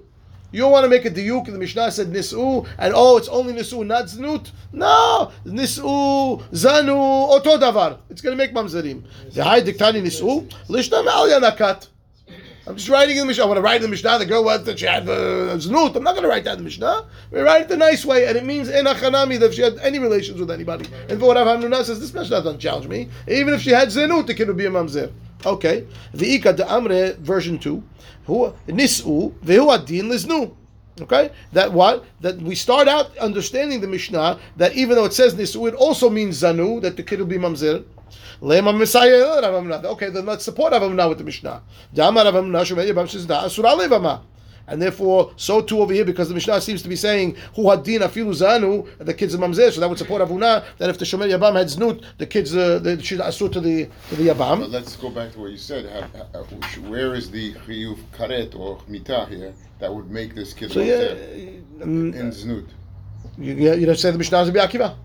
You don't want to make a diuk, the Mishnah said nis'u, and oh, it's only nis'u, not znut. No, nis'u, zanu, oto davar. It's going to make mamzerim. The high diktani nis'u, lishna ma'al yanakat. I'm just writing in the Mishnah. I want to write in the Mishnah. The girl wants that she had uh, znut. I'm not going to write that in the Mishnah. We write it the nice way, and it means in achanami that if she had any relations with anybody. And for what Rav says, this Mishnah doesn't challenge me. Even if she had zenut, the kid would be a mamzer. Okay. The Ika de Amre version two. Who nisu vehu adin liznu. Okay, that what that we start out understanding the Mishnah that even though it says nisu, it also means zanu that the kid will be mamzer. Lema Messiah Rav Hamnuna. Okay, then let's support Rav with the Mishnah. Dama Rav Hamnuna Shemei Yabam Shizda Asura Levama. And therefore, so too over here, because the Mishnah seems to be saying Hu Hadin Afilu Zanu, the kids of Mamzer, so that would support Avuna that if the Shomer Yabam had znut, the kids uh, the should asur to the to the But Yabam. let's go back to what you said. Where is the chiyuv karet or mita here that would make this kid So yeah, mamzer um, in znut? you, you you don't say the Mishnah is Akiva.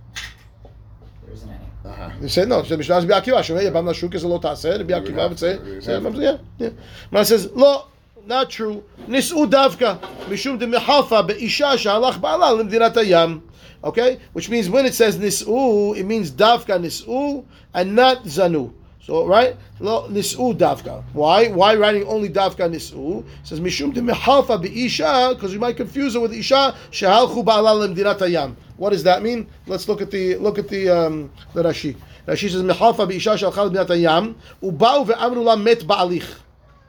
There isn't any. Uh-huh. You say no. The Mishnah is Rabbi Akiva. Shomer Yabam Nashuk is a lot. Rabbi You would say, to- you would say have to. Mamzer. Yeah, yeah. Man says lo. Not true. Nis'u davka mishum de mehalfa be'isha she'alach ba'ala limdinat hayam. Okay, which means when it says nis'u, it means davka nis'u and not zanu. So right, Lo- nis'u davka. Why? Why writing only davka nis'u? It says mishum de mehalfa be'isha because you might confuse it with isha she'alchu ba'ala limdinat hayam. What does that mean? Let's look at the look at the um, the Rashi. Rashi says mehalfa be'isha she'alcha limdinat hayam uba'u ve'amru la met ba'alich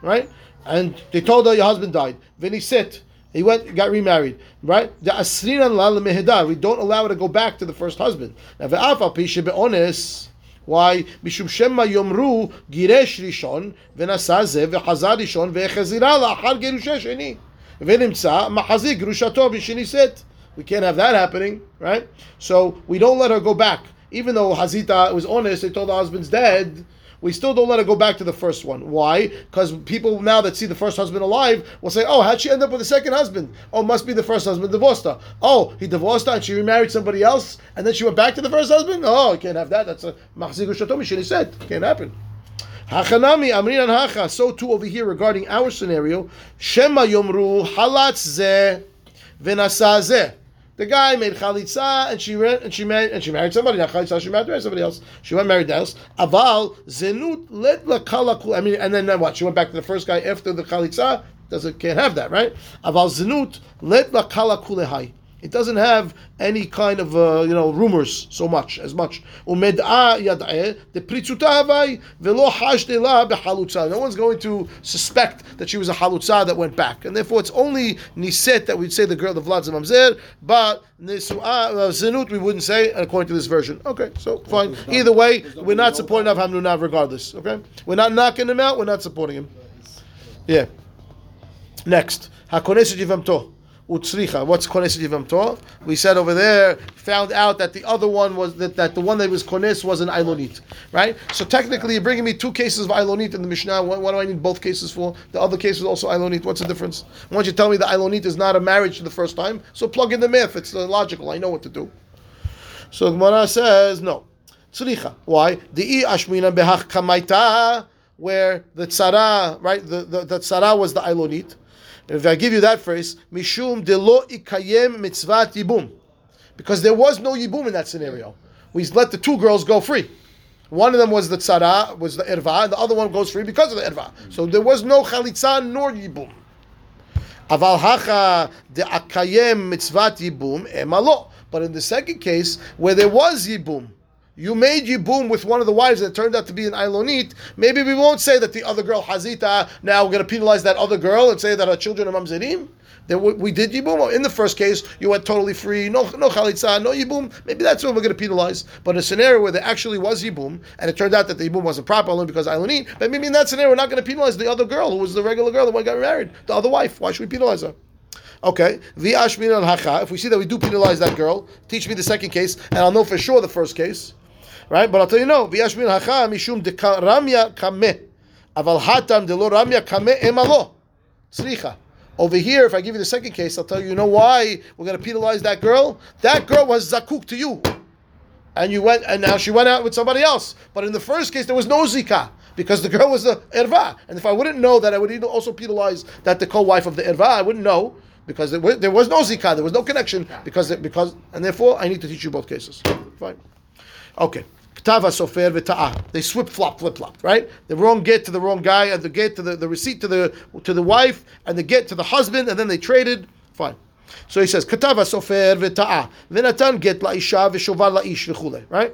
right? And they told her your husband died. Then he said, he went, got remarried, right? The asrinan la lemehedar. We don't allow her to go back to the first husband. Now, ve'afa pi shebe'ones. Why? Shema yomru giresh rishon v'nasa ze v'chazar rishon v'echazira la'achar gerusha sheni v'nimtza machazi gerushato b'sheni set. We can't have that happening, right? So we don't let her go back. Even though Hazita was honest, they told the husband's dead, we still don't let her go back to the first one. Why? Because people now that see the first husband alive will say, "Oh, how'd she end up with the second husband? Oh, must be the first husband divorced her. Oh, he divorced her and she remarried somebody else, and then she went back to the first husband. Oh, you can't have that. That's a machzik ushatomi. Should have said, can't happen." Hachanami amrin hacha. So too over here regarding our scenario, Shema yomru halatz ze. The guy made chalitza and she ran, and she married and she married somebody. Not chalitza, she married somebody else. She went married else. Aval zenut kalakul. I mean, and then, what? She went back to the first guy after the chalitza. Doesn't can't have that, right? Aval zenut kalakul It doesn't have any kind of uh, you know rumors so much as much. Umed'a yad'eh the pritzuta havai velo hashte. No one's going to suspect that she was a halutza that went back, and therefore it's only niset that we'd say the girl the vlad mamzer, but nisu'a uh, zenut we wouldn't say according to this version. Okay, so fine. Either way, we're not supporting Av Hamnuna regardless. Okay, we're not knocking him out. We're not supporting him. Yeah. Next, hakoneset yivamto. Utsricha. What's kones yivamto? We said over there, found out that the other one was that, that the one that was kones was an ilonit, right? So technically, you're bringing me two cases of ilonit in the Mishnah. What, what do I need both cases for? The other case was also ilonit. What's the difference? Why don't you tell me the ilonit is not a marriage the first time? So plug in the math. It's uh, logical. I know what to do. So Gemara says no. Tzricha. Why? The i ashmina behach kamaita, where the tzara, right? The the, the tzara was the ilonit. If I give you that phrase, mishum de lo ikayem mitzvat yibum, because there was no yibum in that scenario. We let the two girls go free. One of them was the tzara, was the irva, and the other one goes free because of the irva. So there was no chalitza nor yibum. Aval hacha de akayem mitzvat yibum emalo. But in the second case, where there was yibum, you made yibum with one of the wives that turned out to be an Ilonit, maybe we won't say that the other girl, Hazita, now we're going to penalize that other girl and say that her children are mamzerim. Then we, did yibum. In the first case, you went totally free, no no chalitza, no yibum. Maybe that's what we're going to penalize. But a scenario where there actually was yibum, and it turned out that the yibum wasn't proper only because Ilonit, but maybe in that scenario, we're not going to penalize the other girl who was the regular girl, the one got married, the other wife. Why should we penalize her? Okay, v'ashmin al hacha. If we see that we do penalize that girl, teach me the second case, and I'll know for sure the first case, right? But I'll tell you no. V'ashmin al hacha mishum de ramya kameh, aval hatam de lo ramya kameh emalo. Tzricha. Over here, if I give you the second case, I'll tell you, you know why we're going to penalize that girl? That girl was zakuk to you. And you went, and now she went out with somebody else. But in the first case, there was no zika because the girl was the erva. And if I wouldn't know that, I would also penalize that the co-wife of the erva. I wouldn't know because there was, there was no zika, there was no connection because because, and therefore I need to teach you both cases. Fine. Okay. Ktava sofer v'ta'ah. They swip flop flip flop, right? The wrong get to the wrong guy, and the get to the, the receipt to the to the wife, and the get to the husband, and then they traded. Fine. So he says, Katava sofer v'ta'ah. V'natan get la'isha v'shovar la'ish v'chule. Right?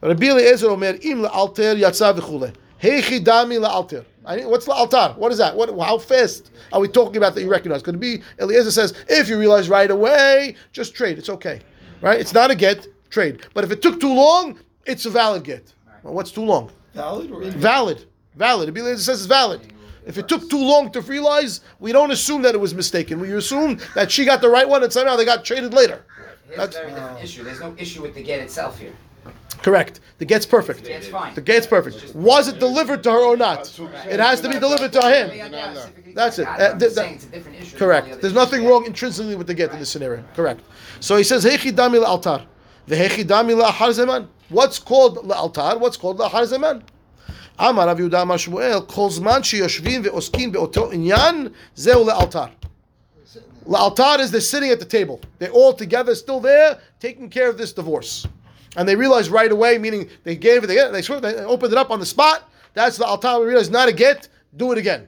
Rabbi Eliezer omer im la'altar yatsa v'chule. Heichi dami la'altar. I- What's la'altar? What is that? What, how fast are we talking about that you recognize? Could it be Eliezer says, if you realize right away, just trade. It's okay. Right? It's not a get, trade. But if it took too long, it's a valid get. Well, what's too long? Valid or Valid. Valid. Rabbi Eliezer says it's valid. If it took too long to realize, we don't assume that it was mistaken. We assume that she got the right one and somehow they got traded later. Here's That's- a very different issue. There's no issue with the get itself here. Correct. The get's perfect. The get's fine. The get's perfect. Was it delivered to her or not? It has to be delivered to him. That's it. Uh, th- just that- saying it's a different issue. than all the Correct. There's nothing wrong intrinsically with the get in this scenario. Correct. So he says, Hechi dami altar. Vehechi dami la'achar zeman. What's called altar? What's called la'achar zeman? אמר רב יהודה אמר שמואל, כל זמן שיושבים ועוסקים באותו עניין, זהו לאלתר. La'altar is they're sitting at the table. They're all together, still there, taking care of this divorce. And they realize right away, meaning they gave it, they, they, swear, they opened it up on the spot. That's the altar. We realize not a get, do it again.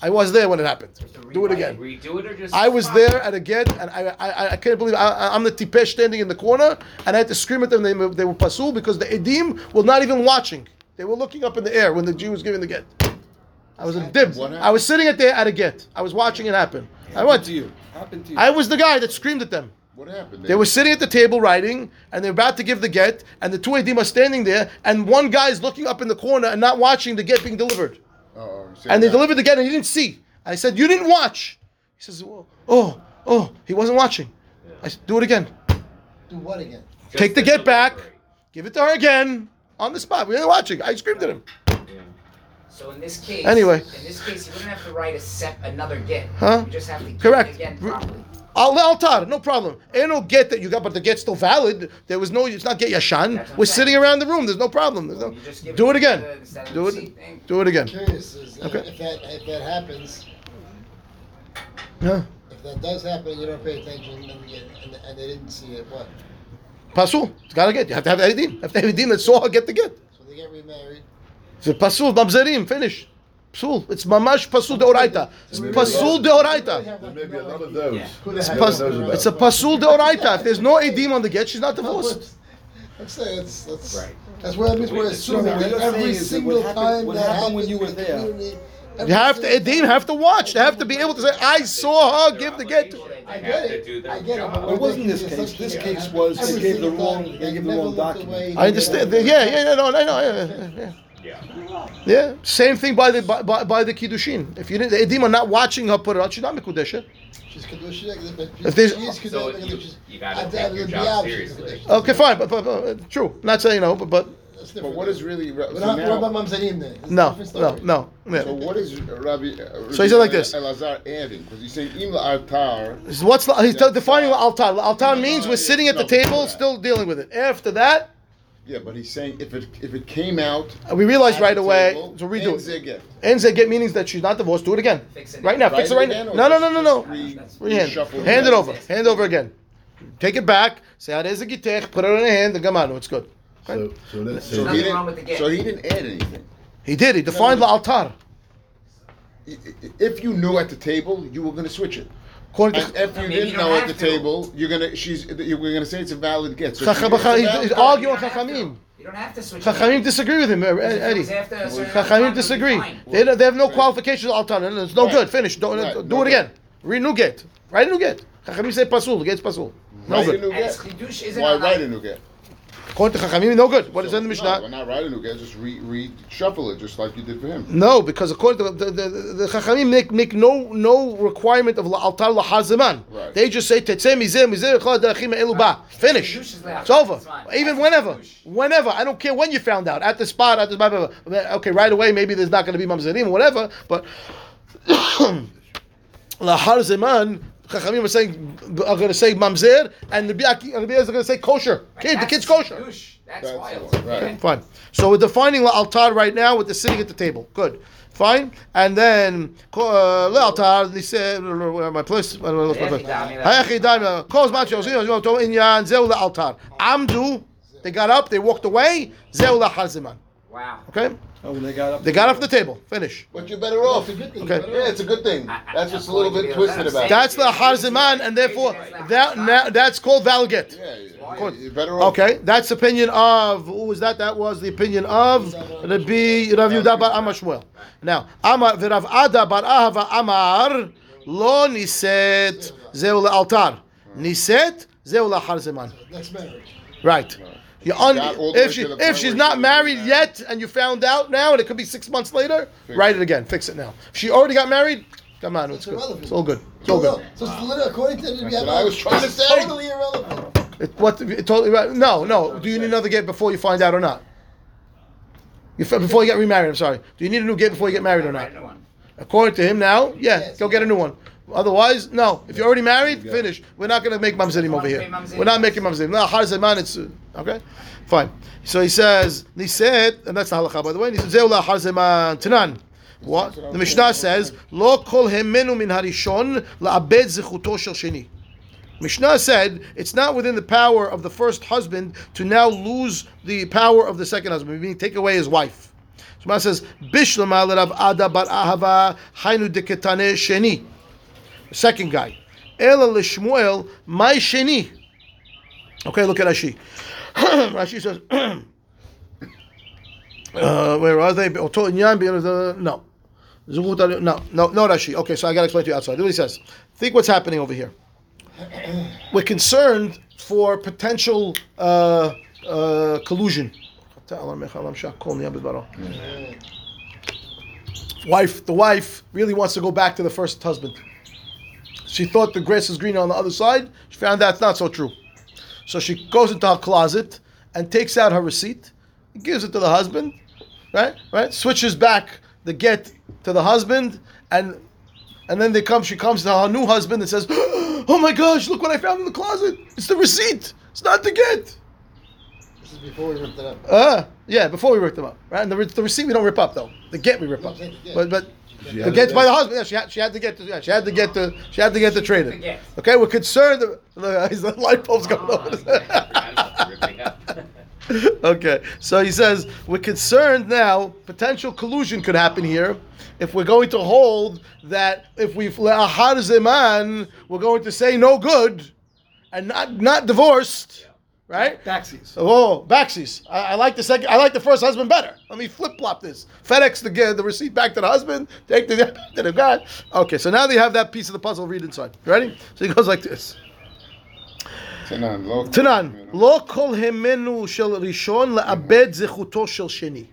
I was there when it happened. Do it again. Redo it or just? I was there at a get, and I, I, I can't believe I, I'm the tipesh standing in the corner, and I had to scream at them. They, were- they were pasul because the edim were not even watching. They were looking up in the air when the Jew was giving the get. I was a dib. I was sitting at the at a get. I was watching it happen. I went. to you? Happened to you? I was the guy that screamed at them. What happened? They were sitting at the table writing, and they're about to give the get, and the two edim are standing there, and one guy is looking up in the corner and not watching the get being delivered. Say And they delivered the get, and he didn't see. I said, "You didn't watch." He says, "Oh, oh, oh he wasn't watching." I said, "Do it again. Do what again? Just Take the the get back. delivery. Give it to her again on the spot. We weren't watching. I screamed at him. So in this case, Anyway. in this case, you wouldn't have to write a sep another get. Huh? You just have to Correct. it again properly. Al altar, no problem. Ain't no get that you got, but the get's still valid. There was no, it's not get yashan. That's We're saying. sitting around the room. There's no problem. There's no. You just give Do it it again. the- instead of Do it. Do it again. Curious is Okay. if that if that happens, Yeah. if that does happen, you don't pay attention, and, and, and they didn't see it. What? Pasul. It's gotta get. You have to have edim. You have to have edim that saw her get the get. So they get remarried. It's a pasul. Mamzerim. Finish. Pasul. It's mamash pasul deoraita. It's pasul deoraita. There may be a of those. It's, No pas, one it's a pasul deoraita. If there's no edim on the get, she's not divorced. Let's say it's that's Right. that's what that means. We're assuming that every saying that single happened- time that happened when you were there? You have to edim have to watch. They have to be able to say, "I saw her give the get." to I get it. I get it. but it wasn't this case. This case was they gave the wrong- time they gave the wrong document. I understand. Yeah, yeah, yeah, no, I know. Yeah, yeah, yeah. Yeah. Yeah, same thing by the by, by, by the kiddushin. If you didn't, the edim are not watching her put it out, she's not mikudesha. She's Kedusha, but If there's- she's So Kedusha, you, you gotta take your job seriously. Okay, fine, but, but, but true. Not saying no, but but But what is really? So not now, what about Mamzerim then? It's a no, no, no. yeah. so what is Rabbi? Uh, So he said like this. Elazar adding because he's saying im altar. What's he's defining altar? Altar means we're sitting at the table, still dealing with it. After that, Yeah, but he's saying if it if it came out. Uh, we realized right away table, to redo ends it. again. Ends that get meanings that she's not divorced. Do it again. Fix it Right now. now. Fix it Write right now. No, no, no, no, no. just re- Rehand. reshuffle Hand it over. Hand over again. Take it back. Say how there's a gitech. Put it in your hand. The gamano. It's good. So, so let's So he wrong with the didn't. So he didn't add anything. He did. He defined the altar. I- I- If you knew at the table, you were going to switch it. According to if you didn't know at the to. table, you're gonna she's you're gonna say it's a valid get. So Chacham- if it's he's- he's arguing You don't have to. Chachamim. You don't have to switch. it. Chachamim disagree with him, uh, If it Eddie. was after a certain amount of time, Chachamim it would be disagree. They, they have no Right. qualifications all time. It's no Right. good. Finish. Don't, Right. do No it again. Read new get. Write a new get. Chachamim say pasul. Get's pasul. No Write a good. new get. Why it? write a new get? According to Chachamim, no good. What is in the No, Mishnah? but not write a new get. Just re reshuffle it, just like you did for him. No, because according to the, the, the, the Chachamim make, make no no requirement of altar lahazeman. Right. They just say tetzeh mizeh mizeh echad derachim elu ba. Finish. Kiddush is left. It's over. Even whenever, whenever. I don't care when you found out. At the spot, at the blah, blah, blah. Okay, right away. Maybe there's not going to be mamzerim whatever. But lahar zeman. Chachamim are saying are going to say mamzer, and the Rabbi Eliezer are going to say kosher. Kid, the kid's kosher. douche. That's, That's wild. right. Yeah. Fine. So we're defining la'altar right now with the sitting at the table. Good. Fine. And then uh, la'altar. They said, where am I place? I don't know, my place. Hayachi dami. Kol zman she'osim yom tov inyan zeu la'altar. Amdu. They got up. They walked away. Zeu la'har zeman. Wow. Okay. Oh, they got up. They got off the table. Finish. But you're better off. It's a good thing. Okay. Yeah, it's a good thing. I- I- That's what's a little bit twisted about it. That's the har zeman, and therefore that now that's called valid get. Yeah, you're better off. Okay, that's opinion of who was that? That was the opinion of Rabbi Rav Yehuda bar Amar Shmuel. Now, Amar v'Rav Ada bar Ahava Amar lo niset zeu le'altar, niset zeu la'har zeman. Next marriage. Right. You un- Got all the way if she if she's not she married married. yet and you found out now and it could be six months later, Fix write it. it again. Fix it now. If she already got married, come on, it's It's good. irrelevant. It's all good. It's all good. So it's literally, according to the That's what I was trying to it's say. totally irrelevant. It, what? It, totally right. No, no. Do you need another get before you find out or not? You, before you get remarried. I'm sorry. Do you need a new get before you get married or not? Right, no one. According to him, now, yeah, Yes. go get a new one. Otherwise, no. If you're already married, finish. We're not going to make mamzerim over here. We're not making mamzerim. No, har zeman. It's uh, okay. Fine. So he says, he said, and that's the halacha by the way. He says, zeu la har zeman tanan. What the Mishnah says, lo kol hemenu min harishon laabed zechuto shel sheni. Mishnah said it's not within the power of the first husband to now lose the power of the second husband, meaning take away his wife. So Mishnah says, Bishlama l'Rav Ada bar Ahava hainu deketane sheni. Second guy. Ela l'Shmuel my sheni. Okay, look at Rashi. Rashi says, uh, where are they? No. No, no, no, Rashi. Okay, so I got to explain to you outside. What he says. Think what's happening over here we're concerned for potential uh, uh, collusion. Wife, the wife really wants to go back to the first husband. She thought the grass is greener on the other side. She found that's not so true. So she goes into her closet and takes out her receipt, gives it to the husband, right? Right? Switches back the get to the husband, and and then they come. She comes to her new husband and says, "Oh my gosh, look what I found in the closet! It's the receipt. It's not the get." This is before we ripped it up. Uh, yeah, before we rip them up, right? And the, the receipt we don't rip up though. The get we rip up. But but She the had get's it by the husband. Yeah, she had, she had to get the yeah, she had to get the she had to get the trade The in. get. Okay, we're concerned. That, the, the light bulb's going Oh, on. Yeah, I forgot about the ripping up. okay, so he says we're concerned now. Potential collusion could happen here if we're going to hold that if we've le'ahar zeman, we're going to say no good and not not divorced, right? Taxis. Oh, backsies. I, I like the second. I like the first husband better. Let me flip flop this. FedEx the uh, the receipt back to the husband. Take the to the guy. Okay, so now they have that piece of the puzzle. Read inside. You ready? So he goes like this. Tanan, lo- Tanan, lo kol hemenu shel rishon le'abed zechuto shel sheni.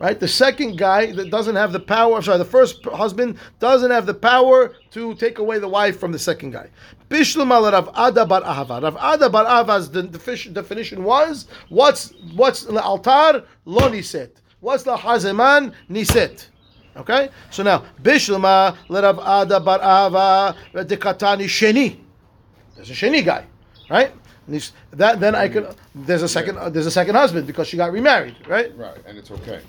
Right, the second guy that doesn't have the power. I'm sorry, the first husband doesn't have the power to take away the wife from the second guy. Bishlam Rav Ada bar Ahava. Rav Ada bar Ahava's de- defi- definition was what's what's the altar lo niset. What's the hazeman niset. Okay, so now Bishlama Rav Ada bar Ahava dekatani sheni. There's a sheni guy, right? That then I could. There's a second. uh, there's a second husband because she got remarried, right? Right, and it's okay.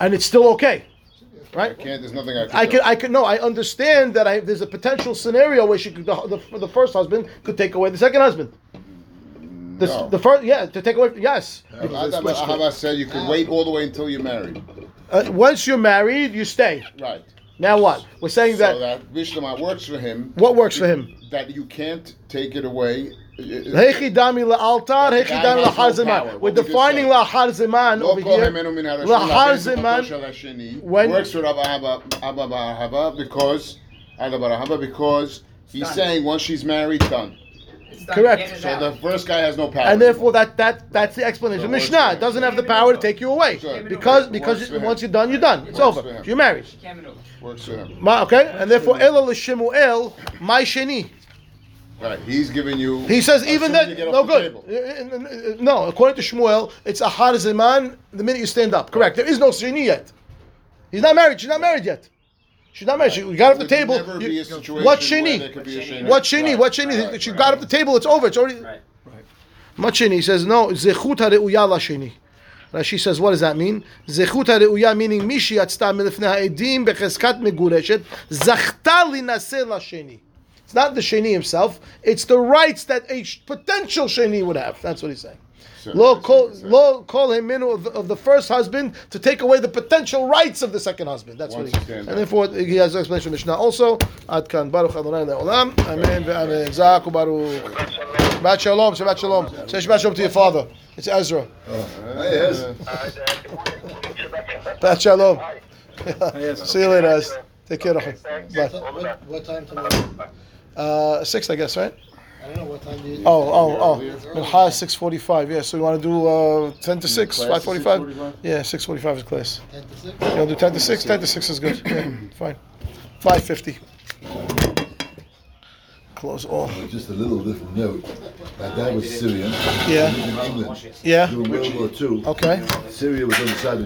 And it's still okay, I right? can't, there's nothing I can I do. could. I could. No, I understand that. I there's a potential scenario where she could. The, the, the first husband could take away the second husband. The, No. the first, yeah, to take away. Yes. Adam Ahava said you could wait all the way until you're married. Uh, once you're married, you stay. Right. Now what? We're saying that So that. that works for him. What works for him? That you can't take it away. Hechi la'altar, hechi guy dami has no lahar power. zeman. What We're defining said. lahar zeman Lo over kol here. hemenu min harashon Lahar zeman. zechutto shel hasheni. when- works for Rav Ahava Abba Bar Ahava because Abba Bar Ahava because he's saying once she's married, done. Correct. So the first guy has no power. And therefore, that that that's the explanation. So Mishnah for him. doesn't have the power to take you away Good. because because for once you're done, you're done. It's over. You're married. Works for him. Okay, and therefore Ela l'Shemuel my sheni. Right. He's giving you. He says even soon that no good. table. Uh, uh, uh, No, according to Shmuel, it's a har zeman the minute you stand up. Correct. There is no sheni yet. He's not married. She's not married yet. She's not married. She we got off the table. You- be a what where sheni? there could be a sheni. What sheni? Right, What sheni? right, she got off the table. It's over. It's already. Right. What sheni? He says no. Zechut hareuya lasheni. Rashi says, what does that mean? Zechut hareuya meaning mishi atzta milifnei ha'edim becheskat megureshet zachta linaseh lasheni. It's not the sheni himself. It's the rights that a potential sheni would have. That's what he's saying. So- Lo call what you're lo call him in of, of the first husband to take away the potential rights of the second husband. That's Once what he. And therefore he has an explanation in Mishnah also. Ad kan baruch Adonai leolam. Amen ve'amen. Zak u'baruch. Shabbat shalom. Shabbat shalom. Say Shabbat shalom to your father. It's Ezra. Yes. Shabbat shalom. See you later, Ez. Take care of him. Bye. What, what time tomorrow? Uh, six, I guess, right? I don't know what time do you. Oh, oh, oh. Mincha six forty-five. Yeah. So you want to do uh, ten to six, Class five is forty-five? 6:45? Yeah, six forty-five is class. Ten to six? You want to do ten to six? Ten to six is good. Yeah, fine. Five fifty. Close all. Just a little different note. My dad was Syrian. Yeah. He lived in England Yeah. during World War II. Okay. Syria was on the side of